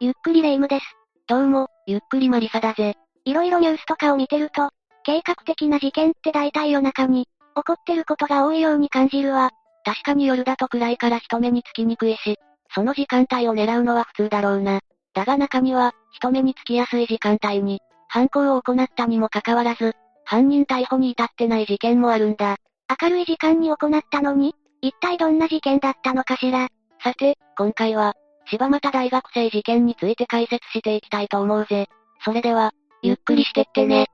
ゆっくりレ夢ムです。どうも、ゆっくりマリサだぜ。いろいろニュースとかを見てると、計画的な事件って大体夜中に、起こってることが多いように感じるわ。確かに夜だと暗いから人目につきにくいし、その時間帯を狙うのは普通だろうな。だが中には、人目につきやすい時間帯に、犯行を行ったにもかかわらず、犯人逮捕に至ってない事件もあるんだ。明るい時間に行ったのに、一体どんな事件だったのかしら。さて、今回は、柴又大学生事件について解説していきたいと思うぜ。それでは、ゆっくりしてってね。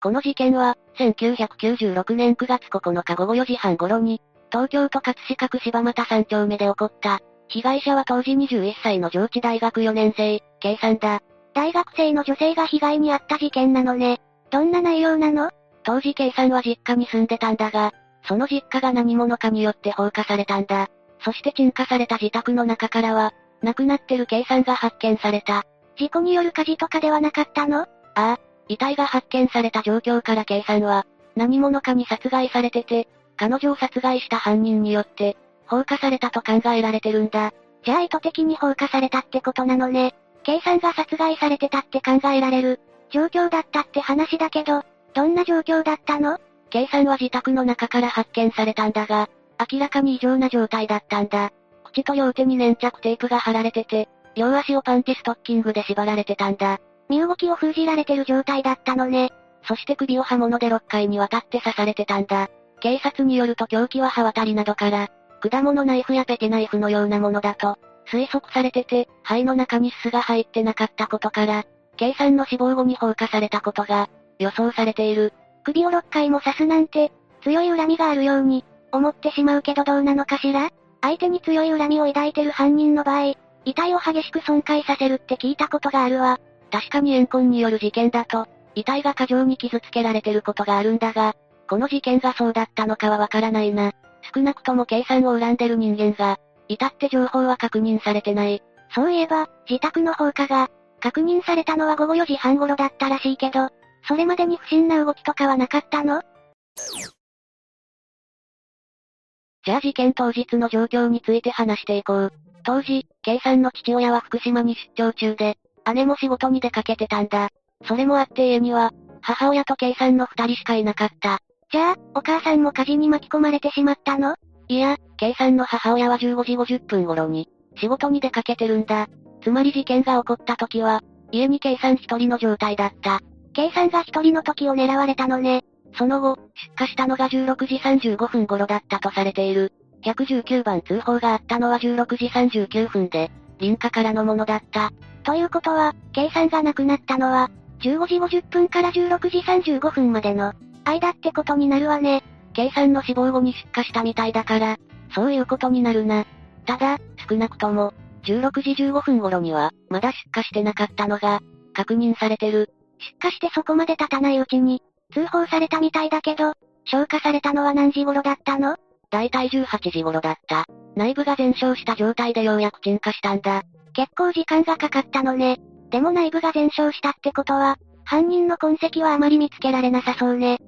この事件は、1996年9月9日午後4時半頃に、東京都葛飾区柴又3丁目で起こった。被害者は当時21歳の上智大学4年生、K さんだ。大学生の女性が被害に遭った事件なのね。どんな内容なの？当時 K さんは実家に住んでたんだが、その実家が何者かによって放火されたんだ。そして鎮火された自宅の中からは、亡くなってる K さんが発見された。事故による火事とかではなかったの？ああ、遺体が発見された状況から K さんは、何者かに殺害されてて、彼女を殺害した犯人によって、放火されたと考えられてるんだ。じゃあ意図的に放火されたってことなのね。K さんが殺害されてたって考えられる、状況だったって話だけど、どんな状況だったの？?K さんは自宅の中から発見されたんだが、明らかに異常な状態だったんだ。口と両手に粘着テープが貼られてて、両足をパンテストッキングで縛られてたんだ。身動きを封じられてる状態だったのね。そして首を刃物で6回にわたって刺されてたんだ。警察によると凶器は刃渡りなどから、果物ナイフやペテナイフのようなものだと、推測されてて、肺の中にすが入ってなかったことから、K さんの死亡後に放火されたことが、予想されている。首を6回も刺すなんて、強い恨みがあるように、思ってしまうけどどうなのかしら？相手に強い恨みを抱いてる犯人の場合、遺体を激しく損壊させるって聞いたことがあるわ。確かに怨恨による事件だと、遺体が過剰に傷つけられてることがあるんだが、この事件がそうだったのかはわからないな。少なくとも計算を恨んでる人間が、いたって情報は確認されてない。そういえば、自宅の放火が、確認されたのは午後4時半頃だったらしいけど、それまでに不審な動きとかはなかったの？じゃあ事件当日の状況について話していこう。当時、K さんの父親は福島に出張中で、姉も仕事に出かけてたんだ。それもあって家には、母親と K さんの二人しかいなかった。じゃあ、お母さんも火事に巻き込まれてしまったの？いや、K さんの母親は15時50分頃に、仕事に出かけてるんだ。つまり事件が起こった時は、家に K さん一人の状態だった。K さんが一人の時を狙われたのね。その後、出火したのが16時35分頃だったとされている。119番通報があったのは16時39分で、林家からのものだった。ということは、K さんが亡くなったのは、15時50分から16時35分までの、間ってことになるわね。K さんの死亡後に出火したみたいだから、そういうことになるな。ただ、少なくとも、16時15分頃には、まだ出火してなかったのが、確認されてる。出火してそこまで経たないうちに、通報されたみたいだけど、消火されたのは何時頃だったの？だいたい18時頃だった。内部が全焼した状態でようやく鎮火したんだ。結構時間がかかったのね。でも内部が全焼したってことは、犯人の痕跡はあまり見つけられなさそうね。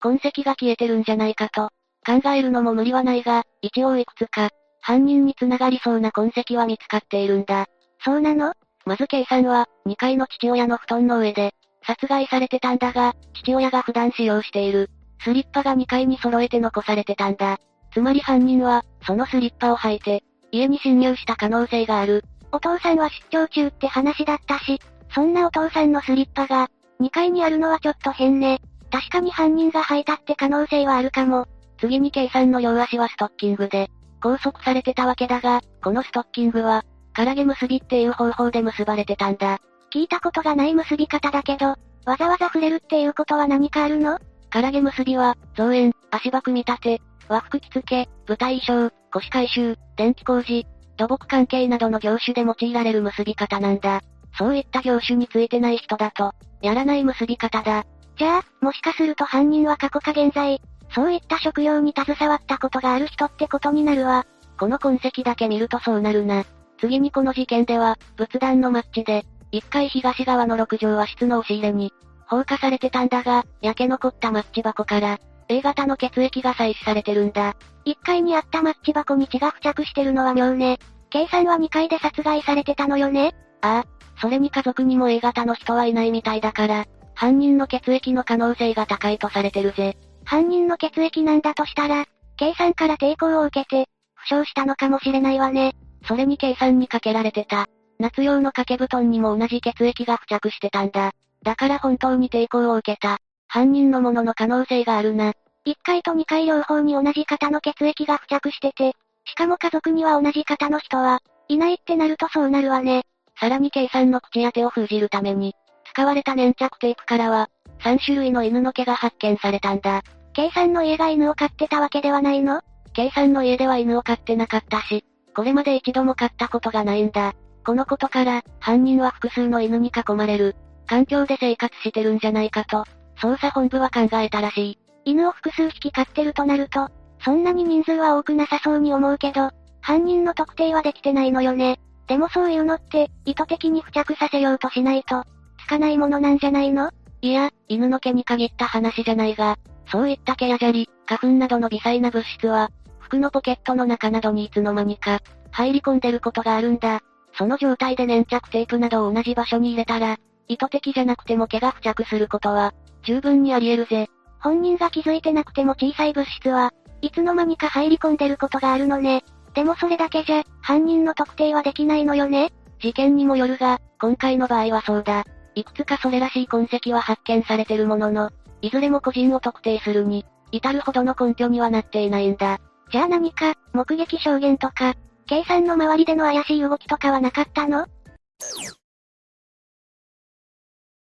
痕跡が消えてるんじゃないかと、考えるのも無理はないが、一応いくつか、犯人に繋がりそうな痕跡は見つかっているんだ。そうなの？まず K さんは、2階の父親の布団の上で、殺害されてたんだが、父親が普段使用している、スリッパが2階に揃えて残されてたんだ。つまり犯人は、そのスリッパを履いて、家に侵入した可能性がある。お父さんは出張中って話だったし、そんなお父さんのスリッパが、2階にあるのはちょっと変ね。確かに犯人が履いたって可能性はあるかも。次に K さんの両足はストッキングで、拘束されてたわけだが、このストッキングは、唐毛結びっていう方法で結ばれてたんだ。聞いたことがない結び方だけど、わざわざ触れるっていうことは何かあるの？唐毛結びは、造園、足場組み立て、和服着付け、舞台衣装、腰回収、電気工事、土木関係などの業種で用いられる結び方なんだ。そういった業種についてない人だと、やらない結び方だ。じゃあ、もしかすると犯人は過去か現在、そういった職業に携わったことがある人ってことになるわ。この痕跡だけ見るとそうなるな。次にこの事件では、仏壇のマッチで、1階東側の6畳和室の押し入れに、放火されてたんだが、焼け残ったマッチ箱から、A 型の血液が採取されてるんだ。1階にあったマッチ箱に血が付着してるのは妙ね。K さんは2階で殺害されてたのよねああ。それに家族にも A 型の人はいないみたいだから、犯人の血液の可能性が高いとされてるぜ。犯人の血液なんだとしたら、K さんから抵抗を受けて、負傷したのかもしれないわね。それに K さんにかけられてた。夏用の掛け布団にも同じ血液が付着してたんだ。だから本当に抵抗を受けた。犯人のものの可能性があるな。1階と2階両方に同じ型の血液が付着してて、しかも家族には同じ型の人は、いないってなるとそうなるわね。さらに K さんの口当てを封じるために、使われた粘着テープからは、3種類の犬の毛が発見されたんだ。K さんの家が犬を飼ってたわけではないの ?K さんの家では犬を飼ってなかったし、これまで一度も飼ったことがないんだ。このことから、犯人は複数の犬に囲まれる、環境で生活してるんじゃないかと、捜査本部は考えたらしい。犬を複数匹飼ってるとなると、そんなに人数は多くなさそうに思うけど、犯人の特定はできてないのよね。でもそういうのって、意図的に付着させようとしないと、つかないものなんじゃないの？いや、犬の毛に限った話じゃないが、そういった毛や砂利、花粉などの微細な物質は、服のポケットの中などにいつの間にか、入り込んでることがあるんだ。その状態で粘着テープなどを同じ場所に入れたら、意図的じゃなくても毛が付着することは、十分にあり得るぜ。本人が気づいてなくても小さい物質は、いつの間にか入り込んでることがあるのね。でもそれだけじゃ、犯人の特定はできないのよね事件にもよるが、今回の場合はそうだ。いくつかそれらしい痕跡は発見されてるものの、いずれも個人を特定するに、至るほどの根拠にはなっていないんだ。じゃあ何か、目撃証言とか、計算の周りでの怪しい動きとかはなかったの？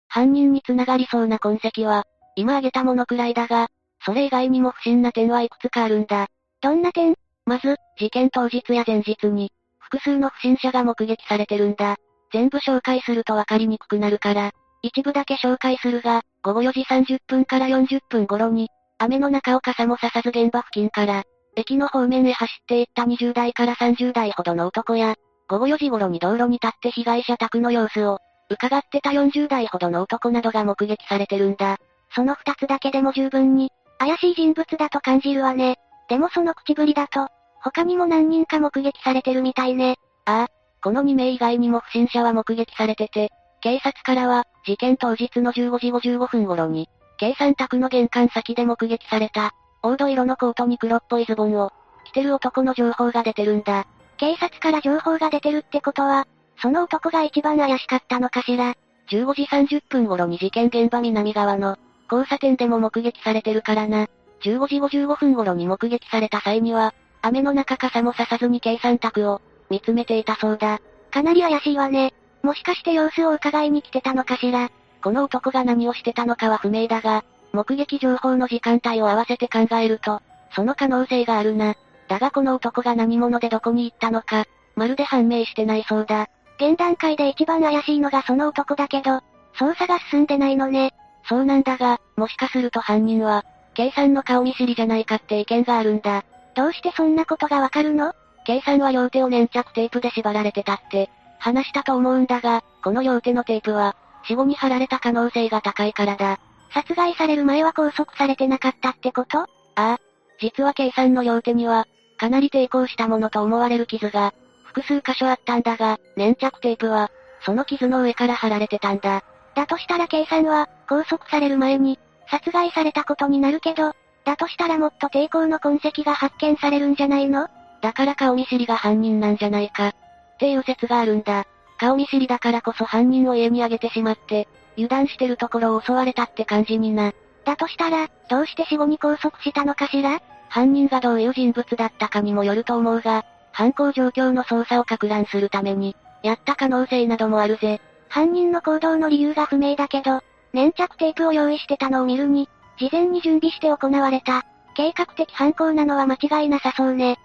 犯人に繋がりそうな痕跡は、今挙げたものくらいだが、それ以外にも不審な点はいくつかあるんだ。どんな点？まず、事件当日や前日に、複数の不審者が目撃されてるんだ。全部紹介するとわかりにくくなるから、一部だけ紹介するが、午後4時30分から40分頃に、雨の中を傘もささず現場付近から、駅の方面へ走っていった20代から30代ほどの男や、午後4時頃に道路に立って被害者宅の様子を、伺ってた40代ほどの男などが目撃されてるんだ。その二つだけでも十分に、怪しい人物だと感じるわね。でもその口ぶりだと、他にも何人か目撃されてるみたいね。ああ、この2名以外にも不審者は目撃されてて、警察からは、事件当日の15時55分頃に、計算宅の玄関先で目撃された、黄土色のコートに黒っぽいズボンを、着てる男の情報が出てるんだ。警察から情報が出てるってことは、その男が一番怪しかったのかしら？15時30分頃に事件現場南側の、交差点でも目撃されてるからな。15時55分頃に目撃された際には、雨の中傘もささずに計算宅を、見つめていたそうだ。かなり怪しいわね。もしかして様子を伺いに来てたのかしら？この男が何をしてたのかは不明だが、目撃情報の時間帯を合わせて考えると、その可能性があるな。だがこの男が何者でどこに行ったのか、まるで判明してないそうだ。現段階で一番怪しいのがその男だけど、捜査が進んでないのね。そうなんだが、もしかすると犯人は、K さんの顔見知りじゃないかって意見があるんだ。どうしてそんなことがわかるの ?K さんは両手を粘着テープで縛られてたって、話したと思うんだが、この両手のテープは、死後に貼られた可能性が高いからだ。殺害される前は拘束されてなかったってこと？ああ。実は K さんの両手には、かなり抵抗したものと思われる傷が、複数箇所あったんだが、粘着テープは、その傷の上から貼られてたんだ。だとしたら K さんは、拘束される前に、殺害されたことになるけど、だとしたらもっと抵抗の痕跡が発見されるんじゃないの？だから顔見知りが犯人なんじゃないか。っていう説があるんだ。顔見知りだからこそ犯人を家にあげてしまって、油断してるところを襲われたって感じにな。だとしたら、どうして死後に拘束したのかしら？犯人がどういう人物だったかにもよると思うが、犯行状況の捜査を攪乱するために、やった可能性などもあるぜ。犯人の行動の理由が不明だけど、粘着テープを用意してたのを見るに、事前に準備して行われた、計画的犯行なのは間違いなさそうね。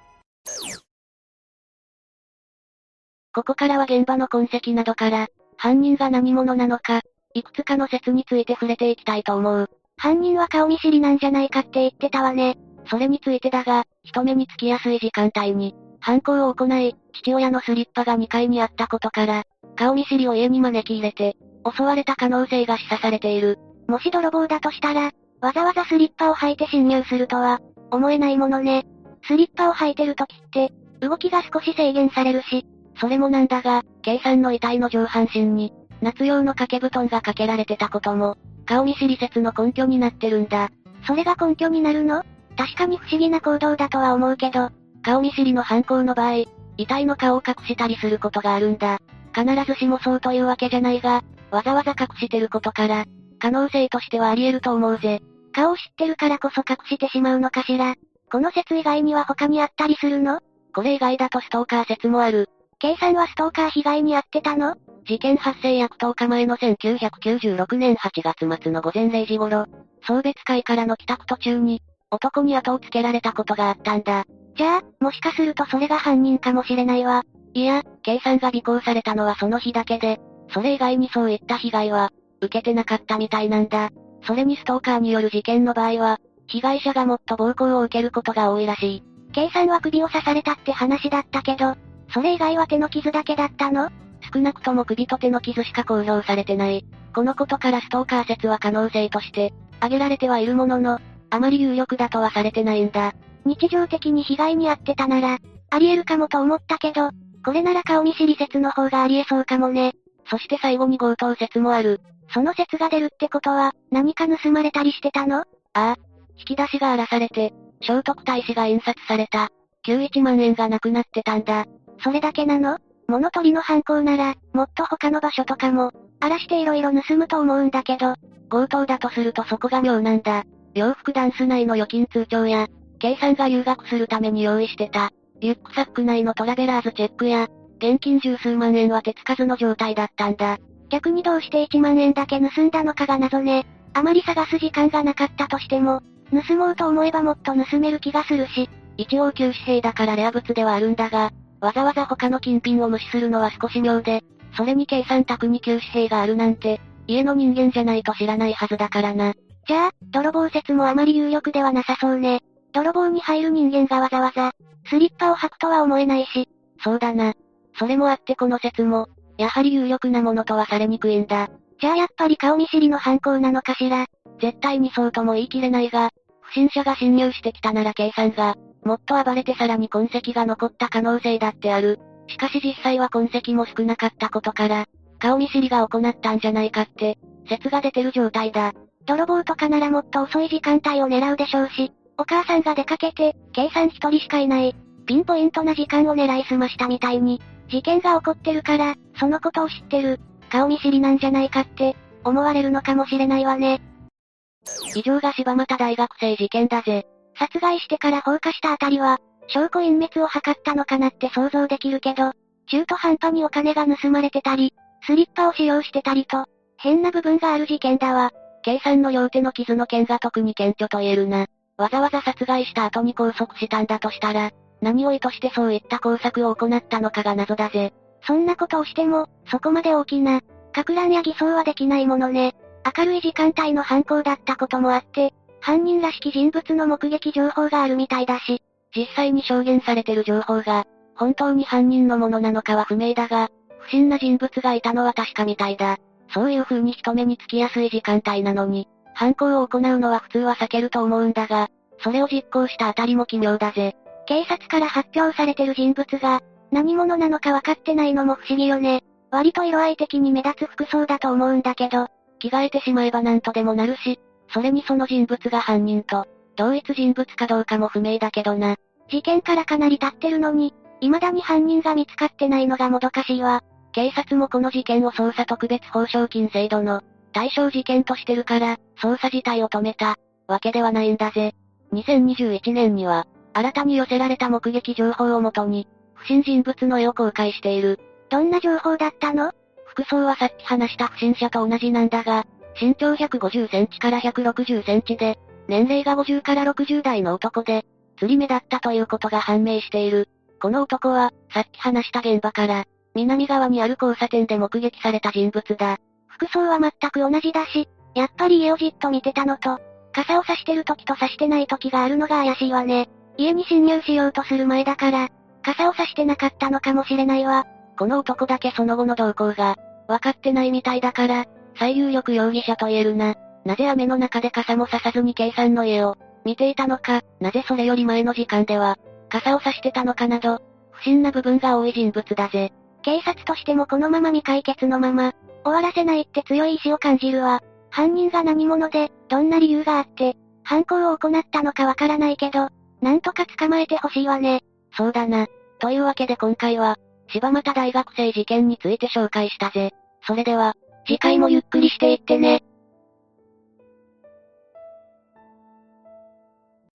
ここからは現場の痕跡などから、犯人が何者なのか、いくつかの説について触れていきたいと思う。犯人は顔見知りなんじゃないかって言ってたわね。それについてだが、人目につきやすい時間帯に、犯行を行い、父親のスリッパが2階にあったことから、顔見知りを家に招き入れて、襲われた可能性が示唆されている。もし泥棒だとしたら、わざわざスリッパを履いて侵入するとは、思えないものね。スリッパを履いてる時って、動きが少し制限されるし、それもなんだが、K さんの遺体の上半身に、夏用の掛け布団がかけられてたことも、顔見知り説の根拠になってるんだ。それが根拠になるの？確かに不思議な行動だとは思うけど、顔見知りの犯行の場合、遺体の顔を隠したりすることがあるんだ。必ずしもそうというわけじゃないが、わざわざ隠してることから、可能性としてはあり得ると思うぜ。顔を知ってるからこそ隠してしまうのかしら？この説以外には他にあったりするの？これ以外だとストーカー説もある。K さんはストーカー被害に遭ってたの？事件発生約10日前の1996年8月末の午前0時頃、送別会からの帰宅途中に、男に後をつけられたことがあったんだ。じゃあ、もしかするとそれが犯人かもしれないわ。いや、K さんが尾行されたのはその日だけで、それ以外にそういった被害は、受けてなかったみたいなんだ。それにストーカーによる事件の場合は、被害者がもっと暴行を受けることが多いらしい。K さんは首を刺されたって話だったけど、それ以外は手の傷だけだったの？少なくとも首と手の傷しか公表されてない。このことからストーカー説は可能性として、挙げられてはいるものの、あまり有力だとはされてないんだ。日常的に被害に遭ってたなら、あり得るかもと思ったけど、これなら顔見知り説の方があり得そうかもね。そして最後に強盗説もある。その説が出るってことは、何か盗まれたりしてたの？ああ。引き出しが荒らされて、聖徳太子が印刷された、91万円がなくなってたんだ。それだけなの？物取りの犯行なら、もっと他の場所とかも、荒らして色々盗むと思うんだけど、強盗だとするとそこが妙なんだ。洋服ダンス内の預金通帳や、計算が留学するために用意してた、リュックサック内のトラベラーズチェックや、現金十数万円は手つかずの状態だったんだ。逆にどうして1万円だけ盗んだのかが謎ね。あまり探す時間がなかったとしても、盗もうと思えばもっと盗める気がするし。一応旧紙幣だからレア物ではあるんだが、わざわざ他の金品を無視するのは少し妙で、それに計算卓に旧紙幣があるなんて、家の人間じゃないと知らないはずだからな。じゃあ、泥棒説もあまり有力ではなさそうね。泥棒に入る人間がわざわざ、スリッパを履くとは思えないし。そうだな。それもあってこの説も、やはり有力なものとはされにくいんだ。じゃあやっぱり顔見知りの犯行なのかしら。絶対にそうとも言い切れないが、不審者が侵入してきたなら計算が、もっと暴れてさらに痕跡が残った可能性だってある。しかし実際は痕跡も少なかったことから、顔見知りが行ったんじゃないかって、説が出てる状態だ。泥棒とかならもっと遅い時間帯を狙うでしょうし、お母さんが出かけて、計算一人しかいない、ピンポイントな時間を狙いすましたみたいに、事件が起こってるから、そのことを知ってる、顔見知りなんじゃないかって、思われるのかもしれないわね。以上が柴又大学生事件だぜ。殺害してから放火したあたりは、証拠隠滅を図ったのかなって想像できるけど、中途半端にお金が盗まれてたり、スリッパを使用してたりと、変な部分がある事件だわ。計算の両手の傷の件が特に顕著と言えるな。わざわざ殺害した後に拘束したんだとしたら、何を意図してそういった工作を行ったのかが謎だぜ。そんなことをしても、そこまで大きな、格乱や偽装はできないものね。明るい時間帯の犯行だったこともあって、犯人らしき人物の目撃情報があるみたいだし、実際に証言されてる情報が、本当に犯人のものなのかは不明だが、不審な人物がいたのは確かみたいだ。そういう風に人目につきやすい時間帯なのに、犯行を行うのは普通は避けると思うんだが、それを実行したあたりも奇妙だぜ。警察から発表されてる人物が、何者なのか分かってないのも不思議よね。割と色合い的に目立つ服装だと思うんだけど、着替えてしまえばなんとでもなるし、それにその人物が犯人と、同一人物かどうかも不明だけどな。事件からかなり経ってるのに、未だに犯人が見つかってないのがもどかしいわ。警察もこの事件を捜査特別報奨金制度の対象事件としてるから、捜査自体を止めたわけではないんだぜ。2021年には、新たに寄せられた目撃情報をもとに、不審人物の絵を公開している。どんな情報だったの？服装はさっき話した不審者と同じなんだが、身長150センチから160センチで、年齢が50から60代の男で、釣り目だったということが判明している。この男は、さっき話した現場から、南側にある交差点で目撃された人物だ。服装は全く同じだし、やっぱり家をじっと見てたのと、傘を差してる時と差してない時があるのが怪しいわね。家に侵入しようとする前だから、傘を差してなかったのかもしれないわ。この男だけその後の動向が、分かってないみたいだから、最有力容疑者と言えるな。なぜ雨の中で傘もささずに計算の家を、見ていたのか、なぜそれより前の時間では、傘を差してたのかなど、不審な部分が多い人物だぜ。警察としてもこのまま未解決のまま、終わらせないって強い意志を感じるわ。犯人が何者で、どんな理由があって、犯行を行ったのかわからないけど、なんとか捕まえてほしいわね。そうだな。というわけで今回は、柴又大学生事件について紹介したぜ。それでは、次回もゆっくりしていってね。